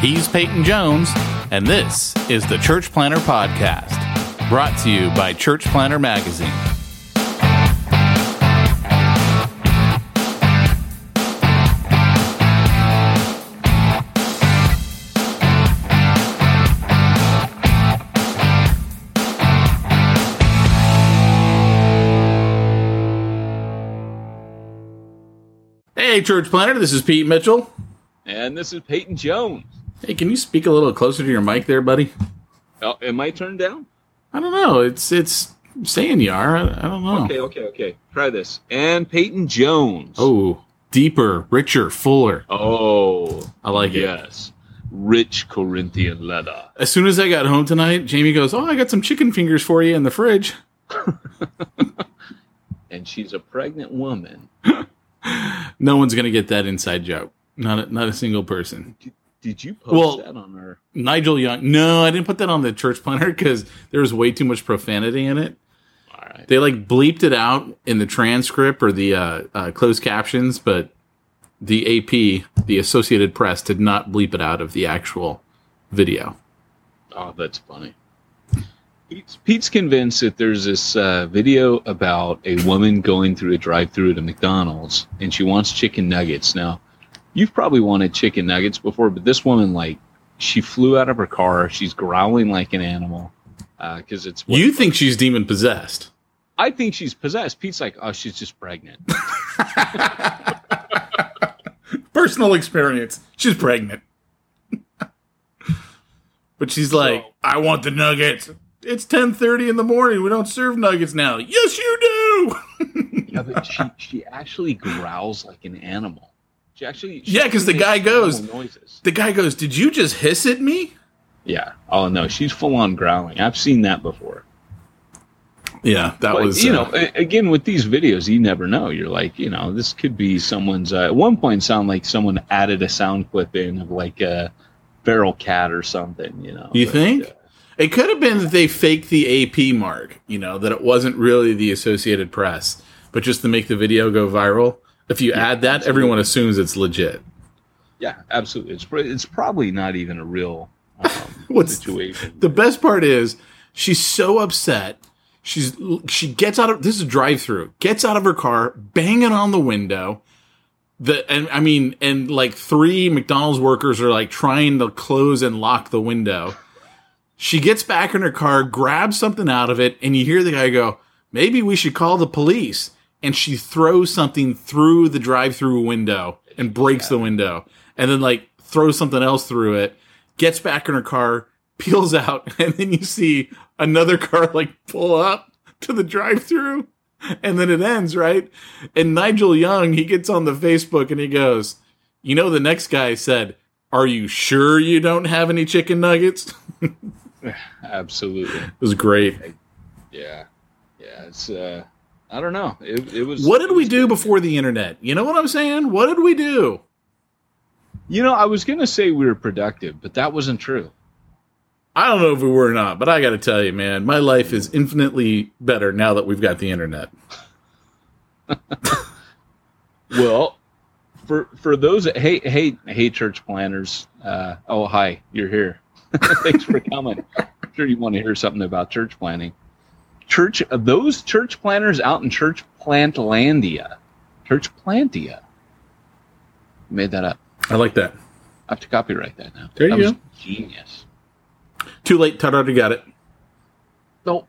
He's Peyton Jones, and this is the Church Planter Podcast, brought to you by Church Planter Magazine. Hey, Church Planter, this is Pete Mitchell. And this is Peyton Jones. Hey, can you speak a little closer to your mic there, buddy? Oh, am I turned down? I don't know. It's it's saying you are. I, I don't know. Okay, okay, okay. Try this. And Peyton Jones. Oh, deeper, richer, fuller. Oh, I like it. Yes. Rich Corinthian leather. As soon as I got home tonight, Jamie goes, "Oh, I got some chicken fingers for you in the fridge." and she's a pregnant woman. no one's gonna get that inside joke. Not a, not a single person. Did, you post well, that on our Nigel Young? No, I didn't put that on the church planter because there was way too much profanity in it. All right. They like bleeped it out in the transcript or the uh, uh, closed captions, but the AP, the Associated Press, did not bleep it out of the actual video. Oh, that's funny. Pete's, Pete's convinced that there's this uh, video about a woman going through a drive-through at a McDonald's, and she wants chicken nuggets. Now, you've probably wanted chicken nuggets before, but this woman, like, she flew out of her car. She's growling like an animal because uh, it's. You think she's demon possessed? I think she's possessed. Pete's like, oh, she's just pregnant. Personal experience. She's pregnant. but she's like, so, I want the nuggets. It's 10:30 in the morning. We don't serve nuggets now. Yes, you do. yeah, but she she actually growls like an animal. She actually she Yeah, because the guy goes noises. The guy goes, Did you just hiss at me? Yeah. Oh no, she's full on growling. I've seen that before. Yeah, that but, was you uh, know again with these videos you never know. You're like you know this could be someone's. Uh, at one point, sound like someone added a sound clip in of like a feral cat or something. You know. You but, think? Uh, it could have been that they faked the AP mark. You know that it wasn't really the Associated Press, but just to make the video go viral. If you yeah, add that, absolutely. everyone assumes it's legit. Yeah, absolutely. It's it's probably not even a real um, What's, situation. The best part is she's so upset She's she gets out of this is a drive through. Gets out of her car, banging on the window. The and I mean, and like three McDonald's workers are like trying to close and lock the window. She gets back in her car, grabs something out of it, and you hear the guy go, "Maybe we should call the police." And she throws something through the drive-through window and breaks yeah. the window, and then like throws something else through it. Gets back in her car, peels out, and then you see another car like pull up to the drive through and then it ends, right? And Nigel Young, he gets on the Facebook and he goes, You know, the next guy said, Are you sure you don't have any chicken nuggets? Absolutely. It was great. Yeah. Yeah. It's, uh, I don't know. It, it was. What did we do before the internet? You know what I'm saying? What did we do? You know, I was going to say we were productive, but that wasn't true. I don't know if we were or not, but I got to tell you, man, my life is infinitely better now that we've got the internet. well, for for those hey hey hey church planters, uh, oh hi, you're here. Thanks for coming. I'm sure you want to hear something about church planting. Church those church planters out in Church Plantlandia, Church Plantia. Made that up. I like that. I have to copyright that now. There you that was go. Genius. Too late. Todd already got it. No.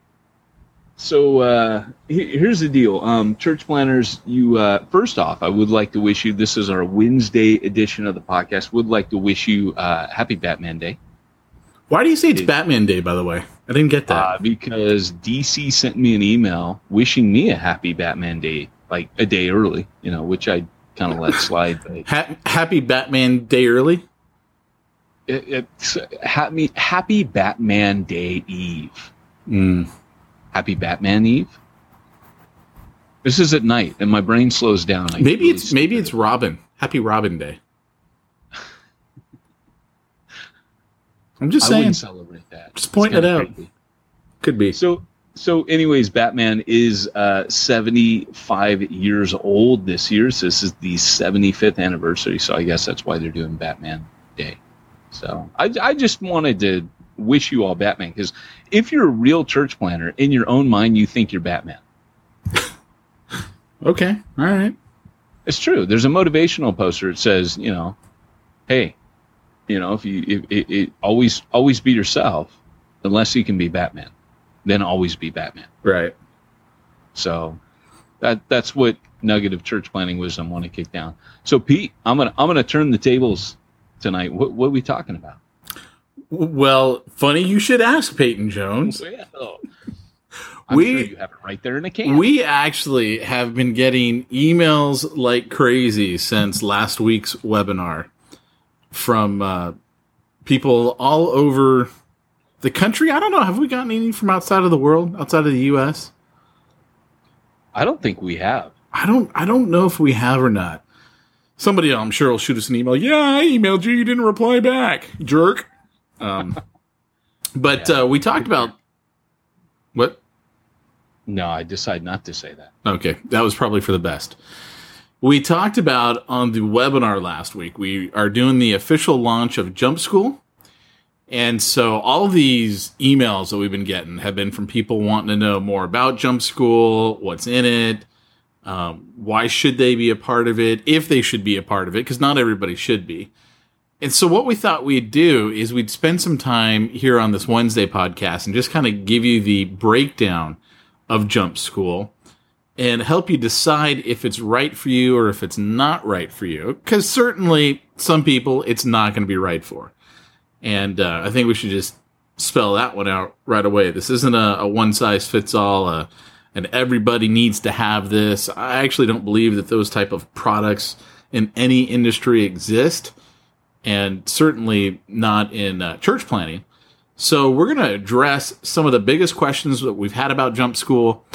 So uh, here's the deal, um, church planters. You uh, first off, I would like to wish you. This is our Wednesday edition of the podcast. Would like to wish you uh, happy Batman Day Why do you say it's Batman Day? By the way, I didn't get that. uh, because DC sent me an email wishing me a happy Batman Day, like a day early. You know, which I kind of let slide. Ha- happy Batman Day early. it, it's happy Happy Batman Day Eve. Mm. Happy Batman Eve. This is at night, and my brain slows down. I Maybe really it's maybe it's Robin. Happy Robin Day. I'm just I saying. celebrate that. Just point it out. creepy. Could be. So, so, anyways, Batman is uh, 75 years old this year. So this is the 75th anniversary. So I guess that's why they're doing Batman Day. So I, I just wanted to wish you all Batman because if you're a real church planter, in your own mind, you think you're Batman. Okay. All right. It's true. There's a motivational poster. that says, you know, hey, you know, if you if, it, it, always always be yourself, unless you can be Batman, then always be Batman. Right. So that that's what nugget of church planting wisdom want to kick down. So Pete, I'm gonna I'm gonna turn the tables tonight. What what are we talking about? Well, funny you should ask, Peyton Jones. Well, I'm We- sure you have it right there in a can. We actually have been getting emails like crazy since last week's webinar from uh, people all over the country. I don't know. Have we gotten any from outside of the world, outside of the U.S.? I don't think we have. I don't. I don't know if we have or not. Somebody, I'm sure, will shoot us an email. Yeah, I emailed you. You didn't reply back, jerk. Um, but Yeah. uh, we talked about what? No, I decided not to say that. Okay, that was probably for the best. We talked about on the webinar last week. We are doing the official launch of Jump School. And so all these emails that we've been getting have been from people wanting to know more about Jump School, what's in it, um, why should they be a part of it, if they should be a part of it, because not everybody should be. And so what we thought we'd do is we'd spend some time here on this Wednesday podcast and just kind of give you the breakdown of Jump School and help you decide if it's right for you or if it's not right for you. Because certainly some people it's not going to be right for. And uh, I think we should just spell that one out right away. This isn't a, a one size fits all, uh, and everybody needs to have this. I actually don't believe that those type of products in any industry exist, and certainly not in uh, church planting. So we're going to address some of the biggest questions that we've had about Jump School,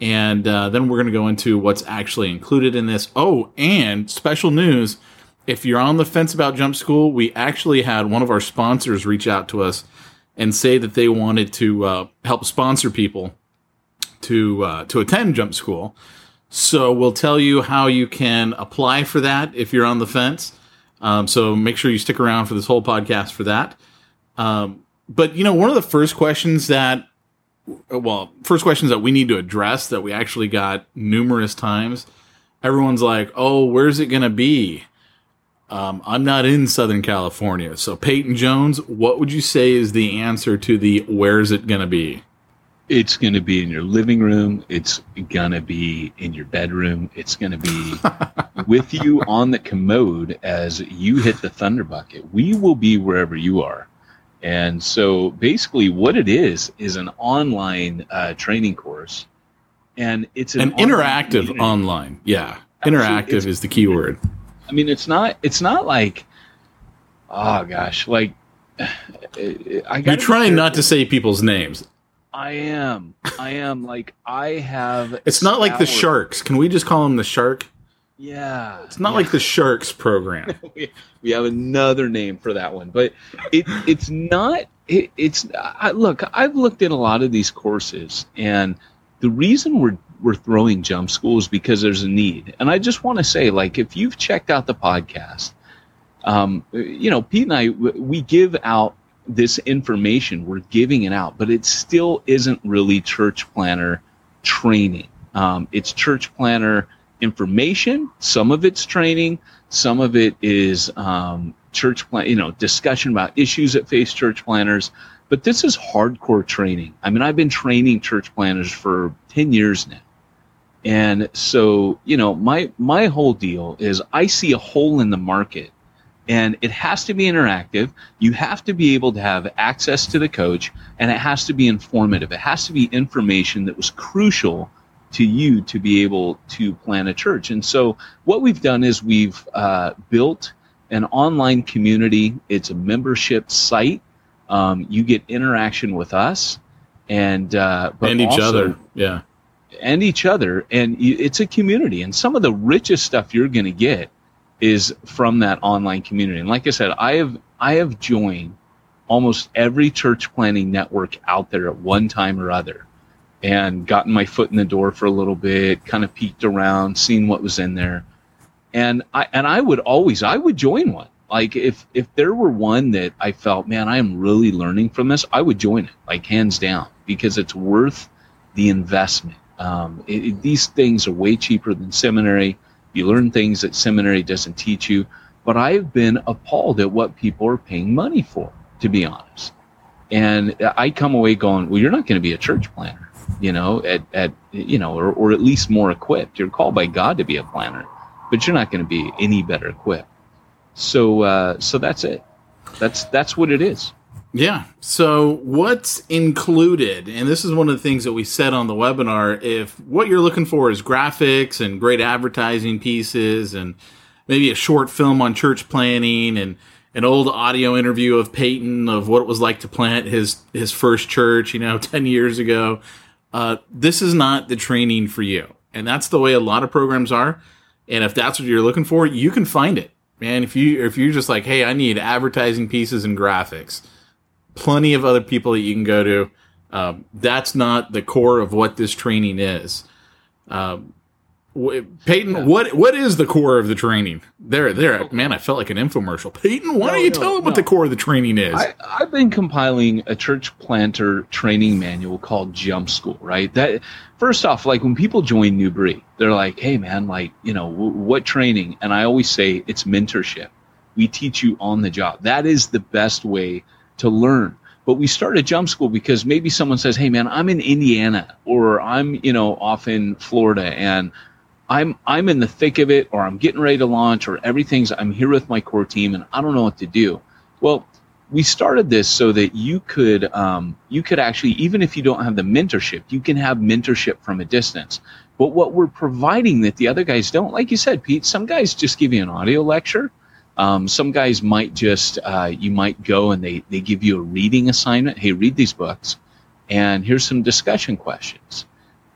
and uh, then we're going to go into what's actually included in this. Oh, and special news if you're on the fence about Jump School, we actually had one of our sponsors reach out to us and say that they wanted to uh, help sponsor people to uh, to attend Jump School. So we'll tell you how you can apply for that if you're on the fence. Um, so make sure you stick around for this whole podcast for that. Um, but you know, one of the first questions that, well, first questions that we need to address that we actually got numerous times. Everyone's like, "Oh, where's it going to be?" Um, I'm not in Southern California. So, Peyton Jones, what would you say is the answer to the where's it going to be? It's going to be in your living room. It's going to be in your bedroom. It's going to be with you on the commode as you hit the thunder bucket. We will be wherever you are. And so basically, what it is is an online uh, training course. And it's An online interactive community. online. Yeah. Absolutely. Interactive is the key word. I mean, it's not. It's not like. Oh gosh, like. I You're trying not to say people's names. I am. I am. Like I have. It's not like the Sharks. Can we just call them the Shark? Yeah. It's not like the Sharks program. we, we have another name for that one, but it it's not. It, it's I, look. I've looked at a lot of these courses, and the reason we're we're throwing jump schools because there's a need. And I just want to say, like, if you've checked out the podcast, um, you know, Pete and I, we give out this information. We're giving it out, but it still isn't really church planter training. Um, it's church planter information. Some of it's training. Some of it is um, church plan, you know, discussion about issues that face church planters. But this is hardcore training. I mean, I've been training church planters for 10 years now. And so, you know, my my whole deal is I see a hole in the market and it has to be interactive. You have to be able to have access to the coach and it has to be informative. It has to be information that was crucial to you to be able to plan a church. And so what we've done is we've uh, built an online community. It's a membership site. Um, you get interaction with us and uh, and each also, other. Yeah. And each other, and it's a community. And some of the richest stuff you're going to get is from that online community. And like I said, I have I have joined almost every church planting network out there at one time or other and gotten my foot in the door for a little bit, kind of peeked around, seen what was in there. And I and I would always I would join one. Like if if there were one that I felt, man, I am really learning from this, I would join it, like hands down, because it's worth the investment. Um, it, it, these things are way cheaper than seminary. You learn things that seminary doesn't teach you. But I've been appalled at what people are paying money for, to be honest. And I come away going, well, you're not going to be a church planter, you know, at, at you know, or, or at least more equipped. You're called by God to be a planner, but you're not going to be any better equipped. So, uh, so that's it. That's that's what it is. Yeah. So what's included? And this is one of the things that we said on the webinar. If what you're looking for is graphics and great advertising pieces and maybe a short film on church planting and an old audio interview of Peyton of what it was like to plant his his first church, you know, 10 years ago. Uh, this is not the training for you. And that's the way a lot of programs are. And if that's what you're looking for, you can find it. Man, if you if you're just like, "Hey, I need advertising pieces and graphics." plenty of other people that you can go to. Um, that's not the core of what this training is. Um, Peyton, yeah. what what is the core of the training? There, there, oh. man, I felt like an infomercial. Peyton, why no, don't you no, tell them no. what the core of the training is? I, have been compiling a church planter training manual called Jump School. Right. That first off, like when people join NewBreed, they're like, "Hey, man, like you know, w- what training?" And I always say it's mentorship. We teach you on the job. That is the best way to learn. But we start a jump school because maybe someone says, "Hey, man, I'm in Indiana or I'm you know off in Florida and I'm I'm in the thick of it, or I'm getting ready to launch, or everything's I'm here with my core team and I don't know what to do." Well, we started this so that you could um, you could actually even if you don't have the mentorship, you can have mentorship from a distance. But what we're providing that the other guys don't, like you said, Pete, some guys just give you an audio lecture um, some guys might just uh, you might go and they they give you a reading assignment. Hey, read these books, and here's some discussion questions.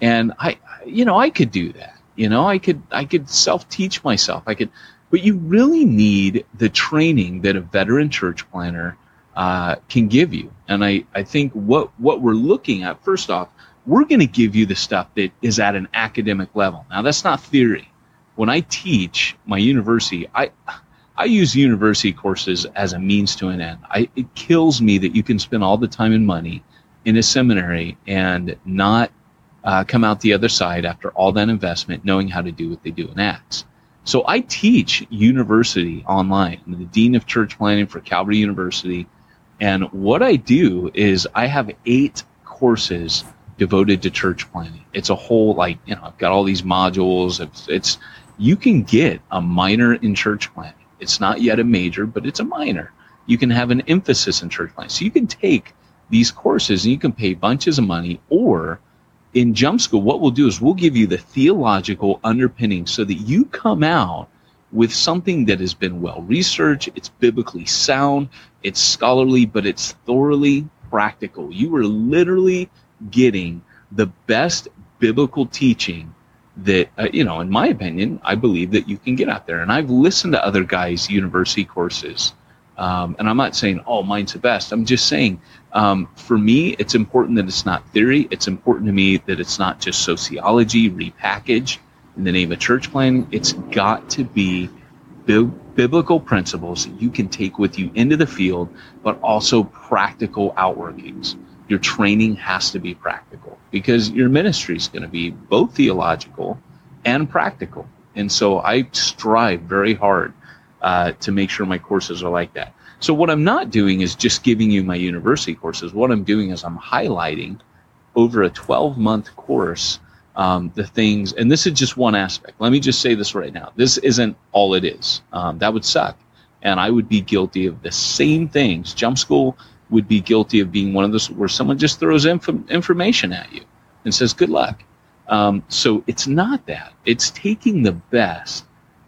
And I, you know, I could do that. You know, I could I could self teach myself. I could, but you really need the training that a veteran church planner uh, can give you. And I I think what what we're looking at first off, we're going to give you the stuff that is at an academic level. Now that's not theory. When I teach my university, I I use university courses as a means to an end. I, it kills me that you can spend all the time and money in a seminary and not uh, come out the other side after all that investment knowing how to do what they do in Acts. So I teach university online. I'm the dean of church planting for Calvary University. And what I do is I have eight courses devoted to church planting. It's a whole like, you know, I've got all these modules. It's, it's you can get a minor in church planting it's not yet a major, but it's a minor. You can have an emphasis in church planting. So you can take these courses and you can pay bunches of money or in jump school, what we'll do is we'll give you the theological underpinning so that you come out with something that has been well researched, it's biblically sound, it's scholarly, but it's thoroughly practical. You are literally getting the best biblical teaching that uh, you know in my opinion i believe that you can get out there and i've listened to other guys university courses um, and i'm not saying oh mine's the best i'm just saying um, for me, it's important that it's not theory. It's important to me that it's not just sociology repackaged in the name of church planting. It's got to be bi- biblical principles that you can take with you into the field, but also practical outworkings. Your training has to be practical because your ministry is going to be both theological and practical. And so I strive very hard uh, to make sure my courses are like that. So what I'm not doing is just giving you my university courses. What I'm doing is I'm highlighting over a 12 month course um, the things, and this is just one aspect. Let me just say this right now. This isn't all it is. Um, that would suck. And I would be guilty of the same things. Jump School would be guilty of being one of those where someone just throws inf- information at you and says, good luck. Um, so it's not that. It's taking the best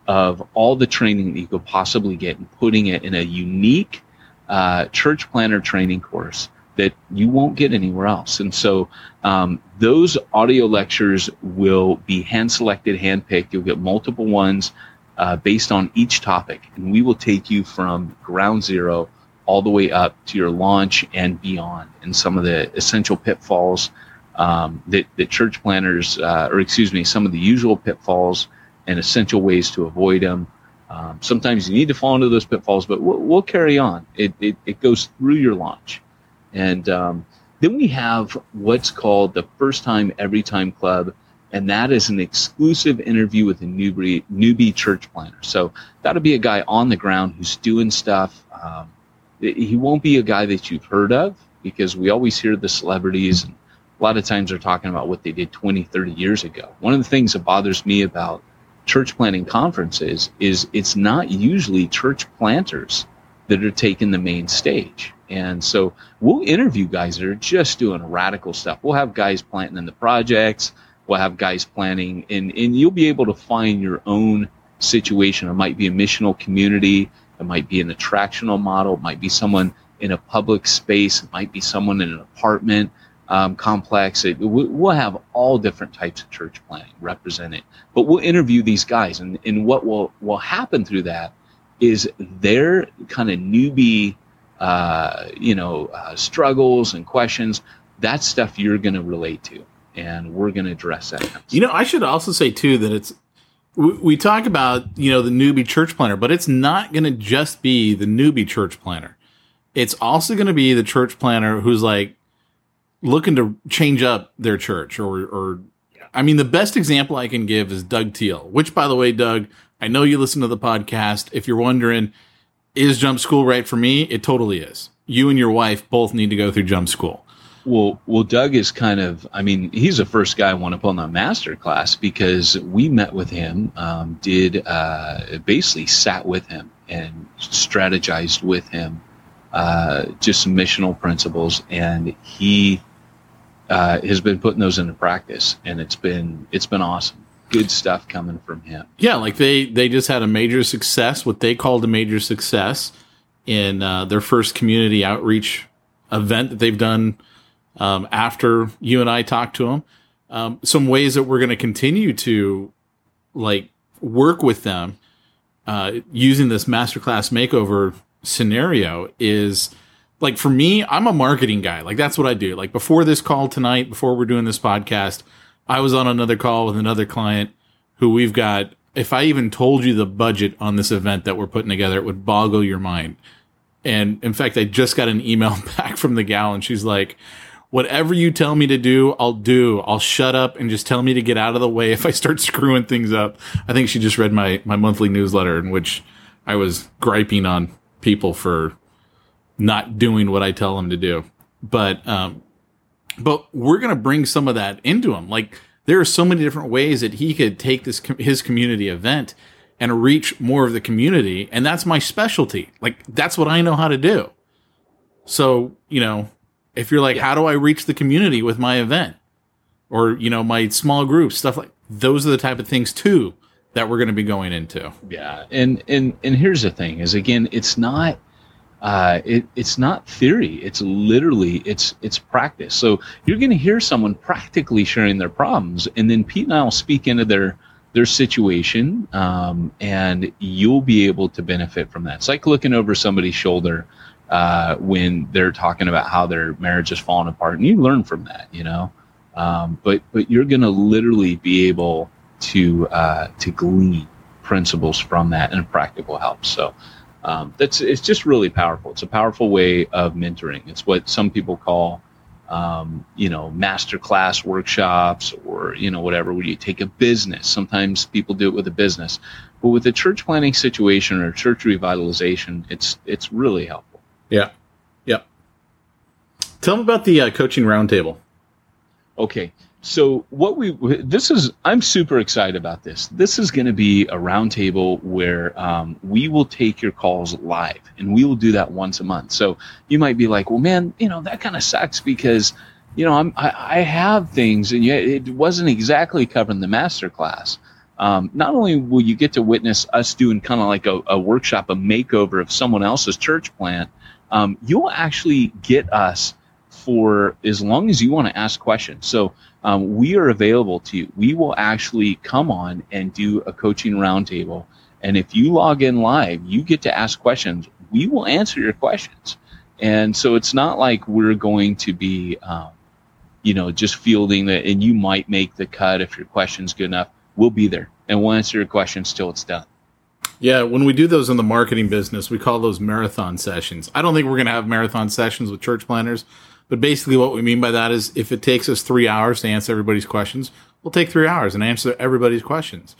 of all the training that you could possibly get and putting it in a unique uh, church planter training course that you won't get anywhere else. And so um, those audio lectures will be hand selected, hand picked. You'll get multiple ones uh, based on each topic, and we will take you from ground zero all the way up to your launch and beyond, and some of the essential pitfalls um, that, that church planters, uh, or excuse me, some of the usual pitfalls and essential ways to avoid them. Um, sometimes you need to fall into those pitfalls, but we'll, we'll carry on. It, it, it, goes through your launch. And um, then we have what's called the First Time Every Time Club, and that is an exclusive interview with a newbie, newbie church planner. So that'll be a guy on the ground who's doing stuff. Um, he won't be a guy that you've heard of because we always hear the celebrities and a lot of times they're talking about what they did 20, 30 years ago. One of the things that bothers me about church planting conferences is it's not usually church planters that are taking the main stage. And so we'll interview guys that are just doing radical stuff. We'll have guys planting in the projects. We'll have guys planting and, and you'll be able to find your own situation. It might be a missional community. It might be an attractional model. It might be someone in a public space. It might be someone in an apartment um, complex. It, we'll have all different types of church planting represented, but we'll interview these guys, and, and what will will happen through that is their kind of newbie, uh, you know, uh, struggles and questions. That stuff you're going to relate to, and we're going to address that. You know, I should also say too that it's we, we talk about you know the newbie church planter but it's not going to just be the newbie church planter It's also going to be the church planter who's like looking to change up their church or, or I mean, the best example I can give is Doug Teal, which by the way, Doug, I know you listen to the podcast. If you're wondering, is jump school right for me? It totally is. You and your wife both need to go through jump school. Well, well, Doug is kind of, I mean, he's the first guy I want to put on the master class because we met with him, um, did, uh, basically sat with him and strategized with him, uh, just some missional principles. And he, uh, has been putting those into practice, and it's been it's been awesome. Good stuff coming from him. Yeah, like they they just had a major success, what they called a major success in uh, their first community outreach event that they've done um, after you and I talked to them. Um, some ways that we're going to continue to like work with them uh, using this masterclass makeover scenario is like for me, I'm a marketing guy. Like that's what I do. Like before this call tonight, before we're doing this podcast, I was on another call with another client who we've got. If I even told you the budget on this event that we're putting together, it would boggle your mind. And in fact, I just got an email back from the gal and she's like, whatever you tell me to do, I'll do. I'll shut up and just tell me to get out of the way if I start screwing things up. I think she just read my, my monthly newsletter in which I was griping on people for not doing what I tell him to do. But um, but we're gonna bring some of that into him. Like there are so many different ways that he could take this his community event and reach more of the community, and that's my specialty. Like that's what I know how to do. So you know, if you're like, yeah. how do I reach the community with my event, or you know, my small group stuff like those are the type of things too that we're going to be going into. Yeah, and and and here's the thing: is again, it's not uh, it, it's not theory it's literally it's it's practice so you're going to hear someone practically sharing their problems and then pete and i'll speak into their their situation um, and you'll be able to benefit from that it's like looking over somebody's shoulder uh, when they're talking about how their marriage is falling apart, and you learn from that, you know. Um, but but you're going to literally be able to uh, to glean principles from that and practical help. So um, that's it's just really powerful. It's a powerful way of mentoring. It's what some people call um, you know master class workshops or you know whatever where you take a business. Sometimes people do it with a business, but with a church planting situation or church revitalization, it's it's really helpful. Yeah, yeah. Tell them about the uh, coaching roundtable. Okay. So what we this is I'm super excited about this. This is going to be a roundtable where um, we will take your calls live, and we will do that once a month. So you might be like, "Well, man, you know that kind of sucks because you know I'm I, I have things, and yet it wasn't exactly covering the master class." Um, not only will you get to witness us doing kind of like a, a, workshop, a makeover of someone else's church plant, um, you'll actually get us for as long as you want to ask questions. So um, we are available to you. We will actually come on and do a coaching roundtable. And if you log in live, you get to ask questions. We will answer your questions. And so it's not like we're going to be, um, you know, just fielding that, and you might make the cut if your question's good enough. We'll be there and we'll answer your questions till it's done. Yeah, when we do those in the marketing business, we call those marathon sessions. I don't think we're going to have marathon sessions with church planters, but basically what we mean by that is if it takes us three hours to answer everybody's questions, we'll take three hours and answer everybody's questions.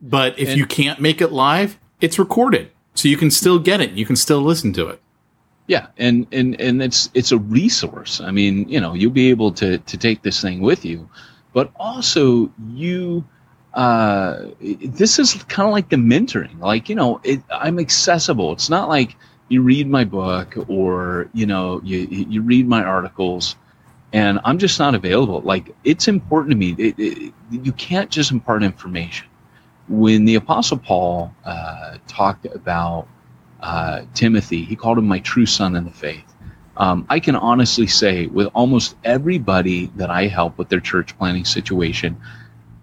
But if and, you can't make it live, it's recorded. So you can still get it. You can still listen to it. Yeah, and and and it's it's a resource. I mean, you know, you'll be able to to take this thing with you, but also you uh, this is kind of like the mentoring. Like, you know, it, I'm accessible. It's not like you read my book or, you know, you, you read my articles and I'm just not available. Like, it's important to me. It, it, you can't just impart information. When the Apostle Paul uh, talked about uh, Timothy, he called him my true son in the faith. Um, I can honestly say, with almost everybody that I help with their church planting situation,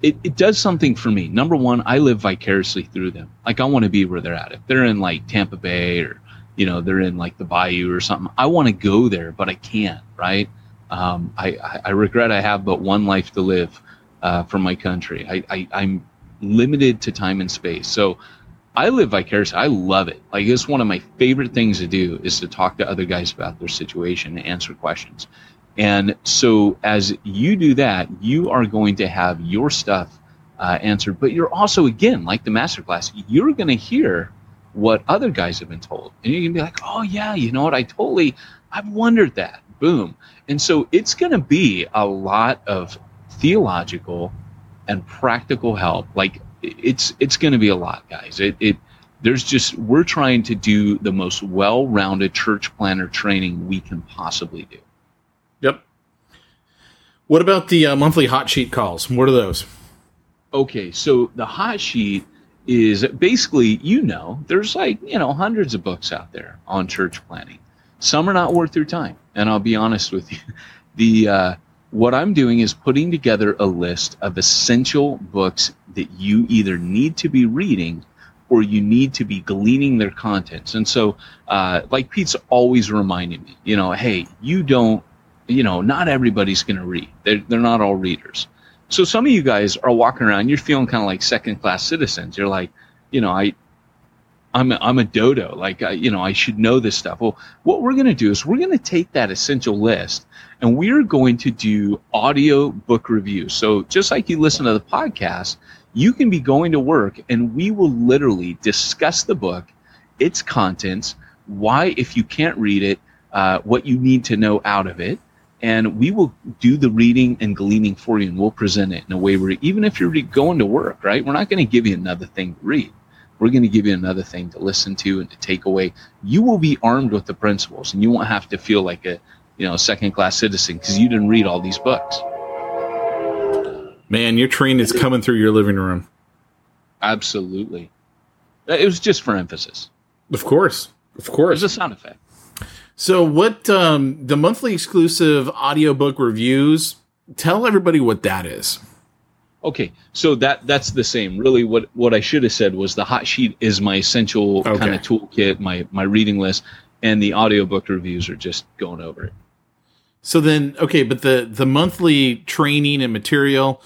it, it does something for me. Number one, I live vicariously through them. Like I want to be where they're at. If they're in like Tampa Bay or, you know, they're in like the Bayou or something, I want to go there, but I can't, right? Um, I, I regret I have but one life to live uh, for my country. I, I, I'm limited to time and space. So I live vicariously. I love it. Like it's one of my favorite things to do is to talk to other guys about their situation and answer questions. And so as you do that, you are going to have your stuff uh, answered, but you're also, again, like the masterclass, you're going to hear what other guys have been told. And you're going to be like, oh, yeah, you know what? I totally, I've wondered that. Boom. And so it's going to be a lot of theological and practical help. Like it's, it's going to be a lot, guys. It, it, there's just, we're trying to do the most well rounded church planter training we can possibly do. Yep. What about the uh, monthly hot sheet calls? What are those? Okay, so the hot sheet is basically, you know, there's like, you know, hundreds of books out there on church planting. Some are not worth your time. And I'll be honest with you. The, uh, what I'm doing is putting together a list of essential books that you either need to be reading or you need to be gleaning their contents. And so, uh, like Pete's always reminding me, you know, hey, you don't you know, not everybody's going to read. They're, they're not all readers. So some of you guys are walking around, you're feeling kind of like second class citizens. You're like, you know, I, I'm a, I'm a dodo. Like, I, you know, I should know this stuff. Well, what we're going to do is we're going to take that essential list and we're going to do audio book reviews. So just like you listen to the podcast, you can be going to work and we will literally discuss the book, its contents, why, if you can't read it, uh, what you need to know out of it and we will do the reading and gleaning for you and we'll present it in a way where even if you're going to work right we're not going to give you another thing to read. We're going to give you another thing to listen to and to take away. You will be armed with the principles and you won't have to feel like a you know second class citizen because you didn't read all these books. Man your train is coming through your living room. Absolutely. It was just for emphasis. Of course. Of course. It's a sound effect so, what um, the monthly exclusive audiobook reviews? Tell everybody what that is. Okay, so that that's the same. Really, what what I should have said was the hot sheet is my essential okay. kind of toolkit, my my reading list. and the audiobook reviews are just going over it. So then, okay, but the the monthly training and material,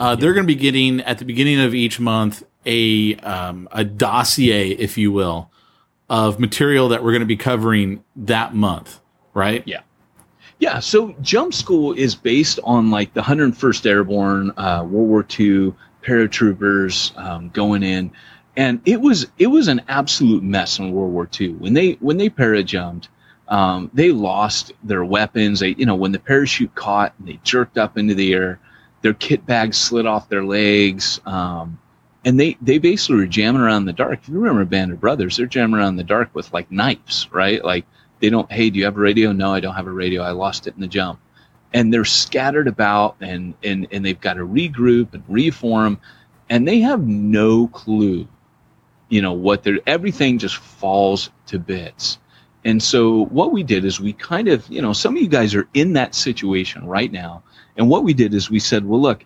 uh, they're going to be getting at the beginning of each month a um, a dossier, if you will, of material that we're going to be covering that month, right? Yeah. Yeah, so Jump School is based on like the 101st Airborne, uh, World War II paratroopers um, going in, and it was it was an absolute mess in World War II when they when they para jumped. Um, they lost their weapons. They, you know, when the parachute caught, and they jerked up into the air. Their kit bags slid off their legs, um, and they they basically were jamming around the dark. If you remember Band of Brothers, they're jamming around the dark with like knives, right? Like they don't. Hey, do you have a radio? No, I don't have a radio. I lost it in the jump. And they're scattered about, and and and they've got to regroup and reform, and they have no clue, you know, what they're. Everything just falls to bits and so what we did is we kind of, you know, some of you guys are in that situation right now. And what we did is we said, well, look,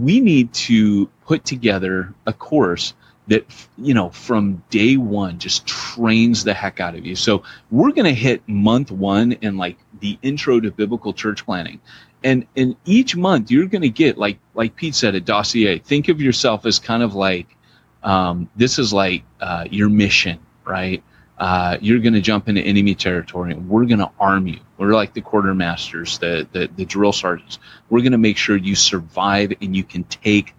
we need to put together a course that, you know, from day one just trains the heck out of you. So we're going to hit month one in like the intro to biblical church planning. And in each month you're going to get like, like Pete said, a dossier. Think of yourself as kind of like, um, this is like, uh, your mission, right? uh, you're going to jump into enemy territory and we're going to arm you. We're like the quartermasters, the, the, the drill sergeants. We're going to make sure you survive and you can take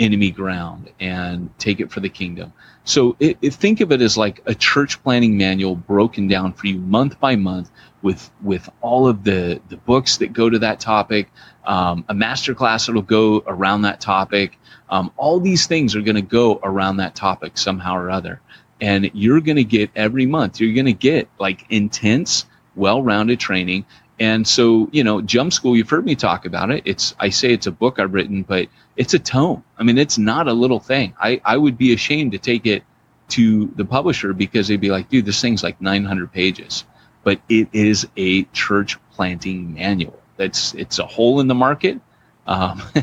enemy ground and take it for the kingdom. So it, it, think of it as like a church planting manual broken down for you month by month with with all of the the books that go to that topic, um, a master class that'll go around that topic. Um, all these things are going to go around that topic somehow or other and you're going to get every month you're going to get like intense well-rounded training. And so you know jump school you've heard me talk about it. It's i say it's a book i've written but it's a tome. I mean it's not a little thing. I i would be ashamed to take it to the publisher because they'd be like dude this thing's like 900 pages. But it is a church planting manual. That's it's a hole in the market. Um,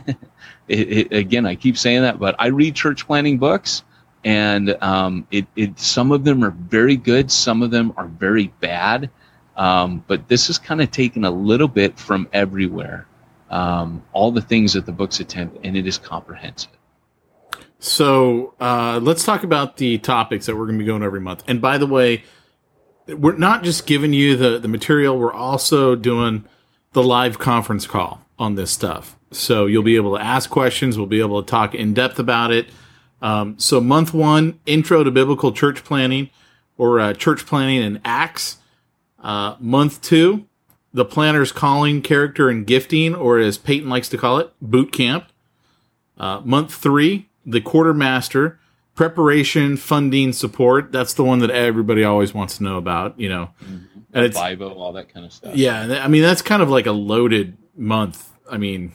it, it, again i keep saying that but i read church planting books and um, it, it some of them are very good, some of them are very bad. Um, but this is kind of taken a little bit from everywhere, um, all the things that the books attempt, and it is comprehensive. So uh, let's talk about the topics that we're going to be going every month. And by the way, we're not just giving you the, the material, we're also doing the live conference call on this stuff. So you'll be able to ask questions, we'll be able to talk in depth about it. Um, so month one, intro to biblical church planting or uh, church planting and Acts. Uh, month two, the planner's calling, character, and gifting, or as Peyton likes to call it, boot camp. Uh, month three, the quartermaster, preparation, funding, support. That's the one that everybody always wants to know about, you know. Mm-hmm. And it's Bible, all that kind of stuff. Yeah, I mean that's kind of like a loaded month. I mean,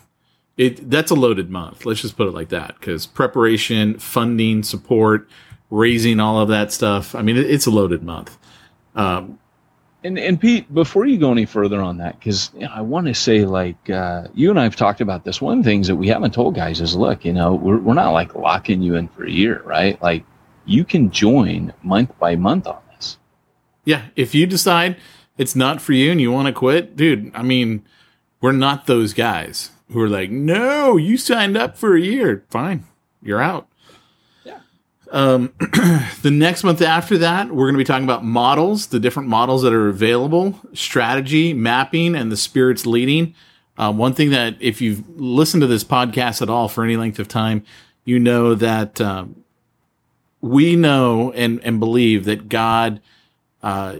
it that's a loaded month. Let's just put it like that because preparation, funding, support, raising all of that stuff. I mean, it, it's a loaded month. Um, and and Pete, before you go any further on that, because you know, I want to say like uh, you and I have talked about this. One of the things that we haven't told guys is, look, you know, we're we're not like locking you in for a year, right? Like you can join month by month on this. Yeah, if you decide it's not for you and you want to quit, dude. I mean, we're not those guys who are like, no, you signed up for a year. Fine, you're out. Um, the next month after that, we're going to be talking about models, the different models that are available, strategy, mapping, and the spirits leading. Uh, one thing that, if you've listened to this podcast at all for any length of time, you know that um, we know and, and believe that God uh,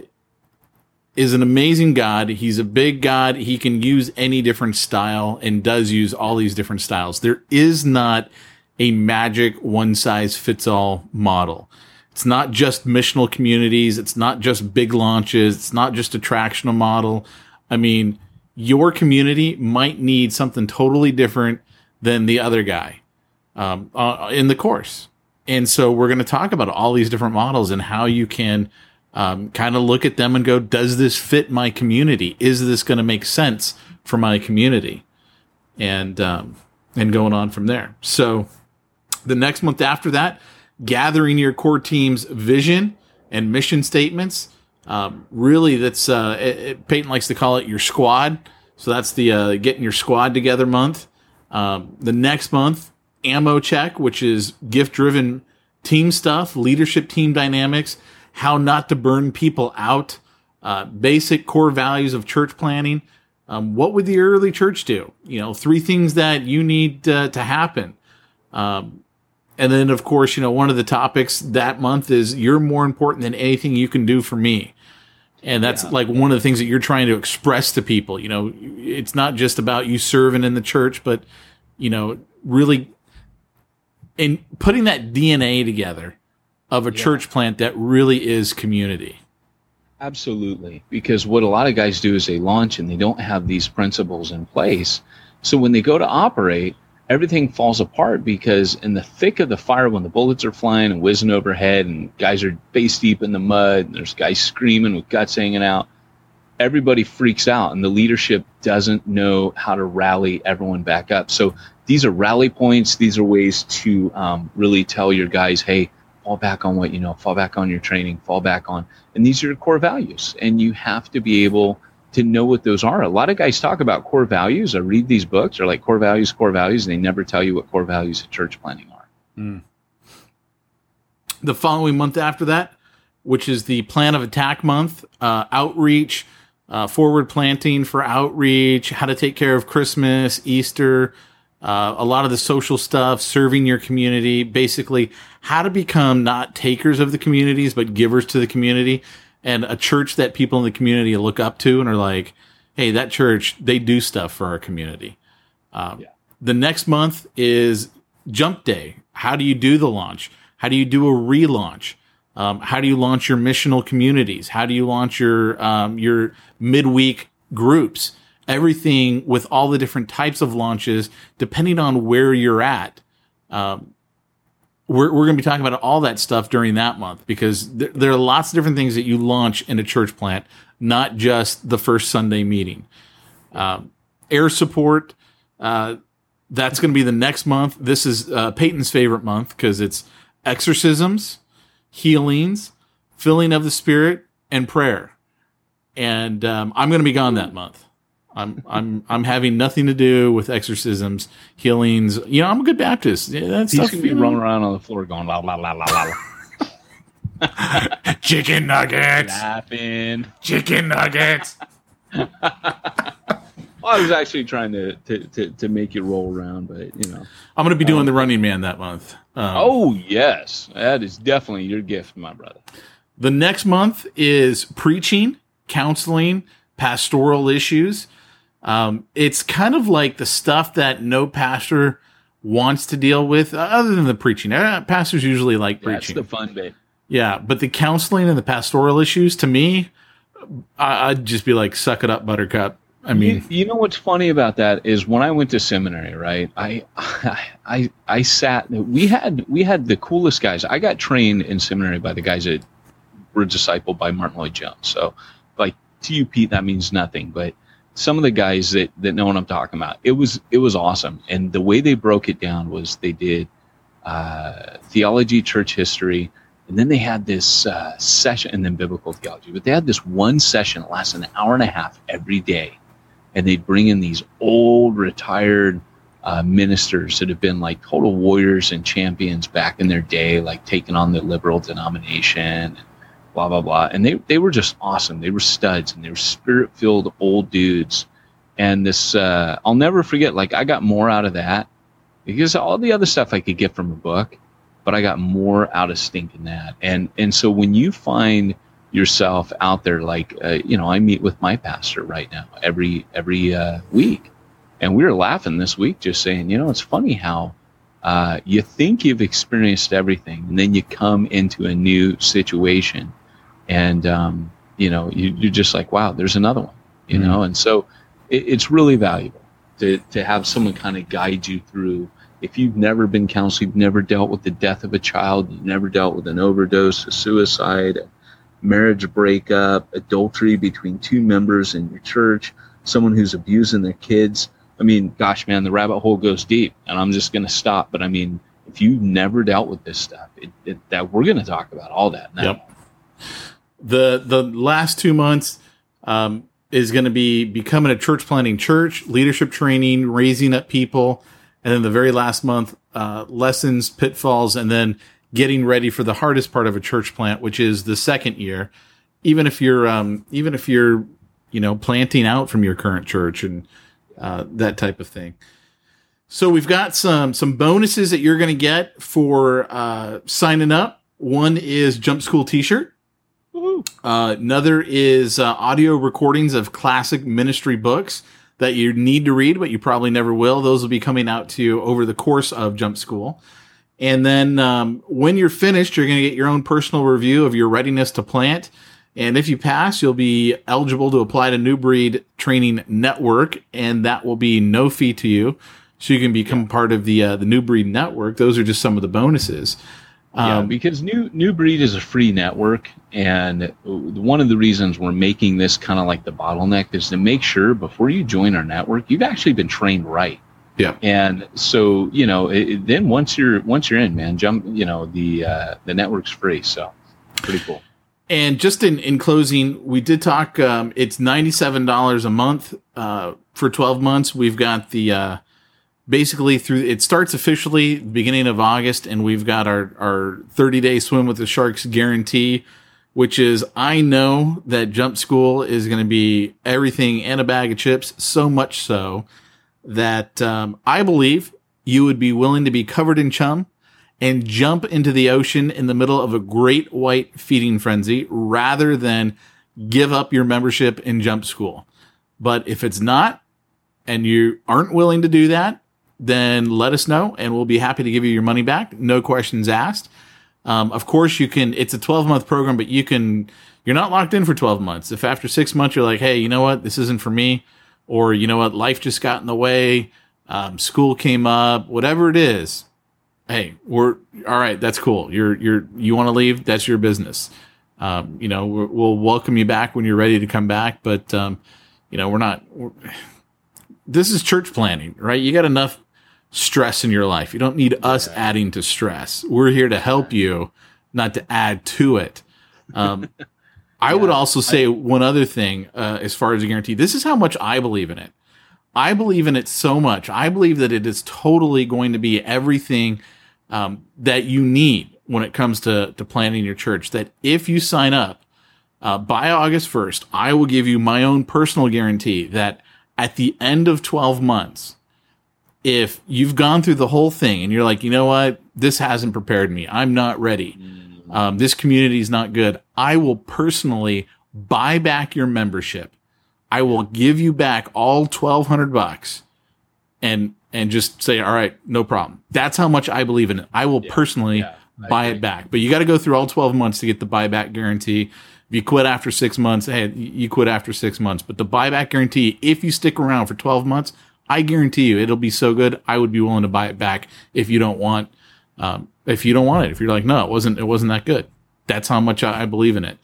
is an amazing God. He's a big God. He can use any different style and does use all these different styles. There is not a magic one size fits all model. It's not just missional communities. It's not just big launches. It's not just attractional model. I mean, your community might need something totally different than the other guy um, uh, in the course. And so we're going to talk about all these different models and how you can um, kind of look at them and go, does this fit my community? Is this going to make sense for my community? And um, and going on from there. So the next month after that, gathering your core team's vision and mission statements. Um, really, that's uh, it, it- Peyton likes to call it your squad. So that's the uh, getting your squad together month. Um, the next month, ammo check, which is gift driven team stuff, leadership team dynamics, how not to burn people out, uh, basic core values of church planting. Um, what would the early church do? You know, three things that you need uh, to happen. Um, and then, of course, you know, one of the topics that month is you're more important than anything you can do for me. And that's like one of the things that you're trying to express to people. You know, it's not just about you serving in the church, but, you know, really in putting that DNA together of a church plant that really is community. Absolutely. Because what a lot of guys do is they launch and they don't have these principles in place. So when they go to operate, everything falls apart because in the thick of the fire, when the bullets are flying and whizzing overhead and guys are face deep in the mud and there's guys screaming with guts hanging out, everybody freaks out and the leadership doesn't know how to rally everyone back up. So these are rally points. These are ways to um, really tell your guys, hey, fall back on what you know, fall back on your training, fall back on, and these are your core values. And you have to be able to know what those are. A lot of guys talk about core values. I read these books, they're like core values, core values, and they never tell you what core values of church planting are. the following month after that, which is the plan of attack month, uh, outreach, uh, forward planting for outreach, how to take care of Christmas, Easter, uh, a lot of the social stuff, serving your community, basically how to become not takers of the communities, but givers to the community and a church that people in the community look up to and are like, Hey, that church, they do stuff for our community. Um, The next month is jump day. How do you do the launch? How do you do a relaunch? Um, how do you launch your missional communities? How do you launch your um, your midweek groups? Everything with all the different types of launches, depending on where you're at. Um, we're we're going to be talking about all that stuff during that month because there, there are lots of different things that you launch in a church plant, not just the first Sunday meeting. Um, air support. Uh, that's going to be the next month. This is uh, Peyton's favorite month because it's exorcisms, healings, filling of the Spirit, and prayer. And um, I'm going to be gone that month. I'm I'm I'm having nothing to do with exorcisms, healings. You know, I'm a good Baptist. Yeah, He's to be rolling around on the floor going, la, la, la, la, la, la. chicken nuggets, laughing. chicken nuggets. Well, I was actually trying to, to, to, to make you roll around, but you know. I'm going to be doing the Running Man that month. Um, Oh yes, that is definitely your gift, my brother. The next month is preaching, counseling, pastoral issues. Um, it's kind of like the stuff that no pastor wants to deal with, uh, other than the preaching. Uh, pastors usually like That's preaching. the fun bit. yeah, but the counseling and the pastoral issues, to me, I, I'd just be like, suck it up, Buttercup. I mean, you, you know what's funny about that is when I went to seminary, right? I, I, I sat. We had we had the coolest guys. I got trained in seminary by the guys that were discipled by Martyn Lloyd-Jones. So, like to you, Pete, that means nothing. But some of the guys that that know what I'm talking about, it was it was awesome. And the way they broke it down was they did uh, theology, church history, and then they had this uh, session, and then biblical theology. But they had this one session that lasted an hour and a half every day and they'd bring in these old retired uh, ministers that have been like total warriors and champions back in their day, like taking on the liberal denomination, blah blah blah. And they they were just awesome. They were studs, and they were spirit filled old dudes. And this, uh, I'll never forget. Like I got more out of that because all the other stuff I could get from a book, but I got more out of stinking that. And and so when you find yourself out there like uh, you know i meet with my pastor right now every every uh, week and we were laughing this week just saying you know it's funny how uh, you think you've experienced everything and then you come into a new situation and um, you know you, you're just like wow there's another one you Mhm. know and so it, it's really valuable to, to have someone kind of guide you through if you've never been counseled you've never dealt with the death of a child you've never dealt with an overdose a suicide a marriage breakup, adultery between two members in your church, someone who's abusing their kids. I mean, gosh, man, the rabbit hole goes deep, and I'm just going to stop. But I mean, if you've never dealt with this stuff, it, it, that we're going to talk about all that now. Yep. The the last two months um, is going to be becoming a church planting church, leadership training, raising up people, and then the very last month, uh, lessons, pitfalls, and then getting ready for the hardest part of a church plant, which is the second year. Even if you're um, even if you're you know planting out from your current church and uh, that type of thing. So we've got some some bonuses that you're going to get for uh, signing up. One is Jump School T-shirt. Uh, another is uh, audio recordings of classic ministry books that you need to read, but you probably never will. Those will be coming out to you over the course of Jump School. And then um, when you're finished, you're going to get your own personal review of your readiness to plant. And if you pass, you'll be eligible to apply to NewBreed Training Network, and that will be no fee to you. So you can become part of the uh, the NewBreed Network. Those are just some of the bonuses. Yeah, Um, because new new breed is a free network, and one of the reasons we're making this kind of like the bottleneck is to make sure before you join our network, you've actually been trained right. Yeah. And so you know, it, it- then once you're once you're in, man, jump. You know, the uh, the network's free, so pretty cool. And just in, in closing, we did talk. Um, it's ninety seven dollars a month uh, for twelve months. We've got the uh, basically through. It starts officially beginning of August, and we've got our our thirty day swim with the sharks guarantee, which is I know that Jump School is going to be everything and a bag of chips. So much so that um, I believe you would be willing to be covered in chum and jump into the ocean in the middle of a great white feeding frenzy rather than give up your membership in jump school. But if it's not, and you aren't willing to do that, then let us know and we'll be happy to give you your money back. No questions asked. Um, of course, you can, it's a 12 month program, but you can, you're not locked in for 12 months. If after six months you're like, hey, you know what, this isn't for me, or you know what, life just got in the way, um, school came up, whatever it is, hey, we're all right. That's cool. You're you're you want to leave? That's your business. Um, you know, we're, we'll welcome you back when you're ready to come back. But um, you know, we're not. We're, this is church planting, right? You got enough stress in your life. You don't need us adding to stress. We're here to help you, not to add to it. Um, I would also say one other thing uh, as far as a guarantee. This is how much I believe in it. I believe in it so much. I believe that it is totally going to be everything um, that you need when it comes to, to planning your church. That if you sign up uh, by August 1st, I will give you my own personal guarantee that at the end of 12 months, if you've gone through the whole thing and you're like, you know what, this hasn't prepared me, I'm not ready, um, this community is not good, I will personally buy back your membership. I will give you back all 1200 bucks and and just say all right no problem. That's how much i believe in it. I will personally yeah, I buy agree. it back. But you got to go through all 12 months to get the buyback guarantee. If you quit after six months hey you quit after six months. But the buyback guarantee if you stick around for 12 months i guarantee you it'll be so good i would be willing to buy it back if you don't want um, if you don't want it if you're like no it wasn't it wasn't that good that's how much i, I believe in it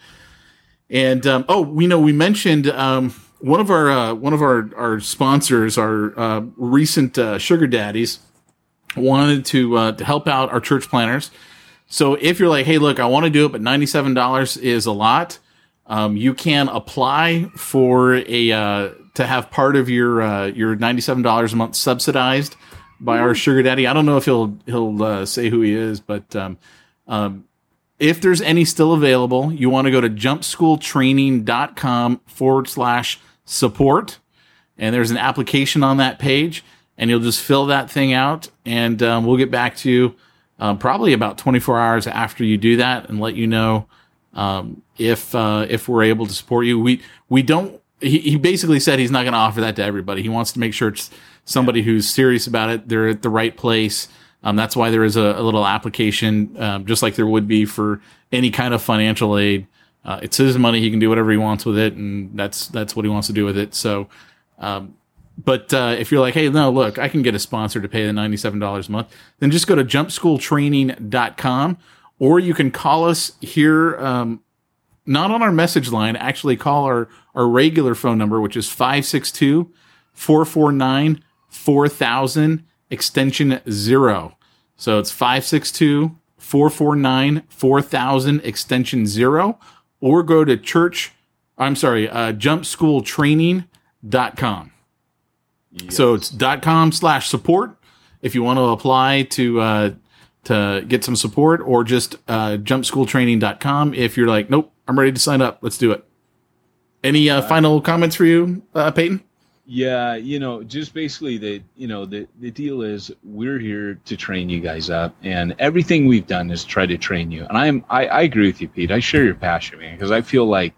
and um, oh, we know we mentioned um, one of our uh, one of our our sponsors, our uh, recent uh, sugar daddies, wanted to uh, to help out our church planters. So if you're like, hey, look, I want to do it, but ninety seven dollars is a lot. Um, you can apply for a uh, to have part of your uh, your ninety seven dollars a month subsidized by our sugar daddy. I don't know if he'll he'll uh, say who he is, but um, um, if there's any still available, you want to go to jumpschooltraining.com forward slash support. And there's an application on that page, and you'll just fill that thing out, and um, we'll get back to you um, probably about 24 hours after you do that and let you know um, if uh, if we're able to support you. We we don't. He, he basically said he's not going to offer that to everybody. He wants to make sure it's somebody who's serious about it. They're at the right place. Um, that's why there is a, a little application, um, just like there would be for any kind of financial aid. Uh, it's his money; he can do whatever he wants with it, and that's that's what he wants to do with it. So, um, but uh, if you're like, hey, no, look, I can get a sponsor to pay the ninety-seven dollars a month, then just go to jumpschooltraining.com, or you can call us here, um, not on our message line. Actually, call our our regular phone number, which is 562 449 4000 extension zero. So it's 562 449 4000 extension zero. or go to church, I'm sorry, uh, jumpschooltraining.com. Yes. So it's dot com slash support if you want to apply to uh, to get some support, or just uh, jumpschooltraining.com if you're like, nope, I'm ready to sign up. Let's do it. Any uh, final comments for you, uh, Peyton? Yeah, you know, just basically the you know the the deal is we're here to train you guys up, and everything we've done is try to train you. And I'm I, I agree with you, Pete. I share your passion, man, because I feel like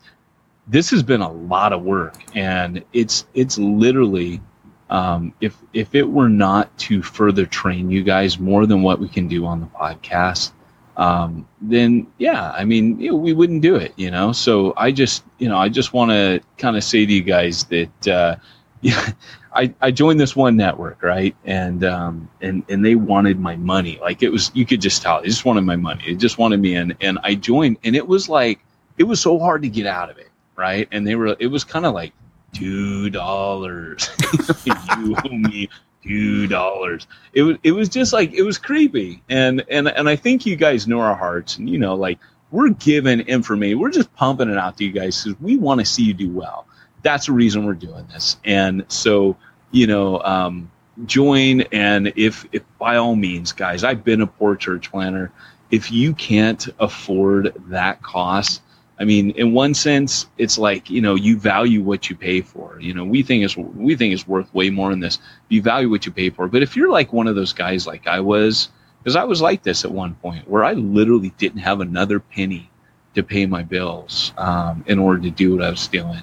this has been a lot of work, and it's it's literally um, if if it were not to further train you guys more than what we can do on the podcast, um, then yeah, I mean you know, we wouldn't do it, you know. So I just you know I just want to kind of say to you guys that uh, yeah, I I joined this one network right, and um, and and they wanted my money, like it was you could just tell they just wanted my money, they just wanted me in, and I joined, and it was like it was so hard to get out of it, right, and they were it was kind of like two dollars. you owe me two dollars. It was it was just like it was creepy, and and and I think you guys know our hearts, and you know like we're giving information, we're just pumping it out to you guys because we want to see you do well. That's the reason we're doing this, and so you know. Um, join and if if by all means guys i've been a poor church planter if you can't afford that cost I mean, in one sense, it's like you know you value what you pay for. You know, we think is we think is worth way more than this. You value what you pay for. But if you're like one of those guys, like I was, because I was like this at one point, where I literally didn't have another penny to pay my bills um, in order to do what I was doing.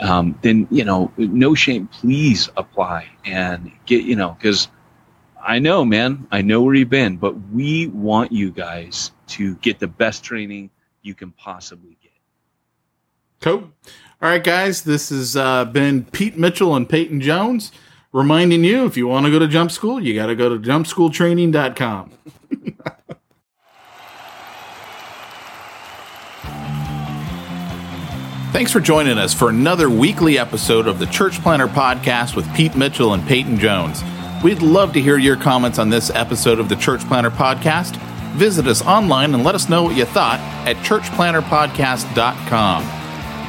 Um, then you know, no shame. Please apply and get you know because. I know, man. I know where you've been, but we want you guys to get the best training you can possibly Cool. All right, guys, this has uh, been Pete Mitchell and Peyton Jones reminding you if you want to go to jump school, you got to go to jumpschooltraining.com. Thanks for joining us for another weekly episode of the Church Planter Podcast with Pete Mitchell and Peyton Jones. We'd love to hear your comments on this episode of the Church Planter Podcast. Visit us online and let us know what you thought at churchplanterpodcast.com.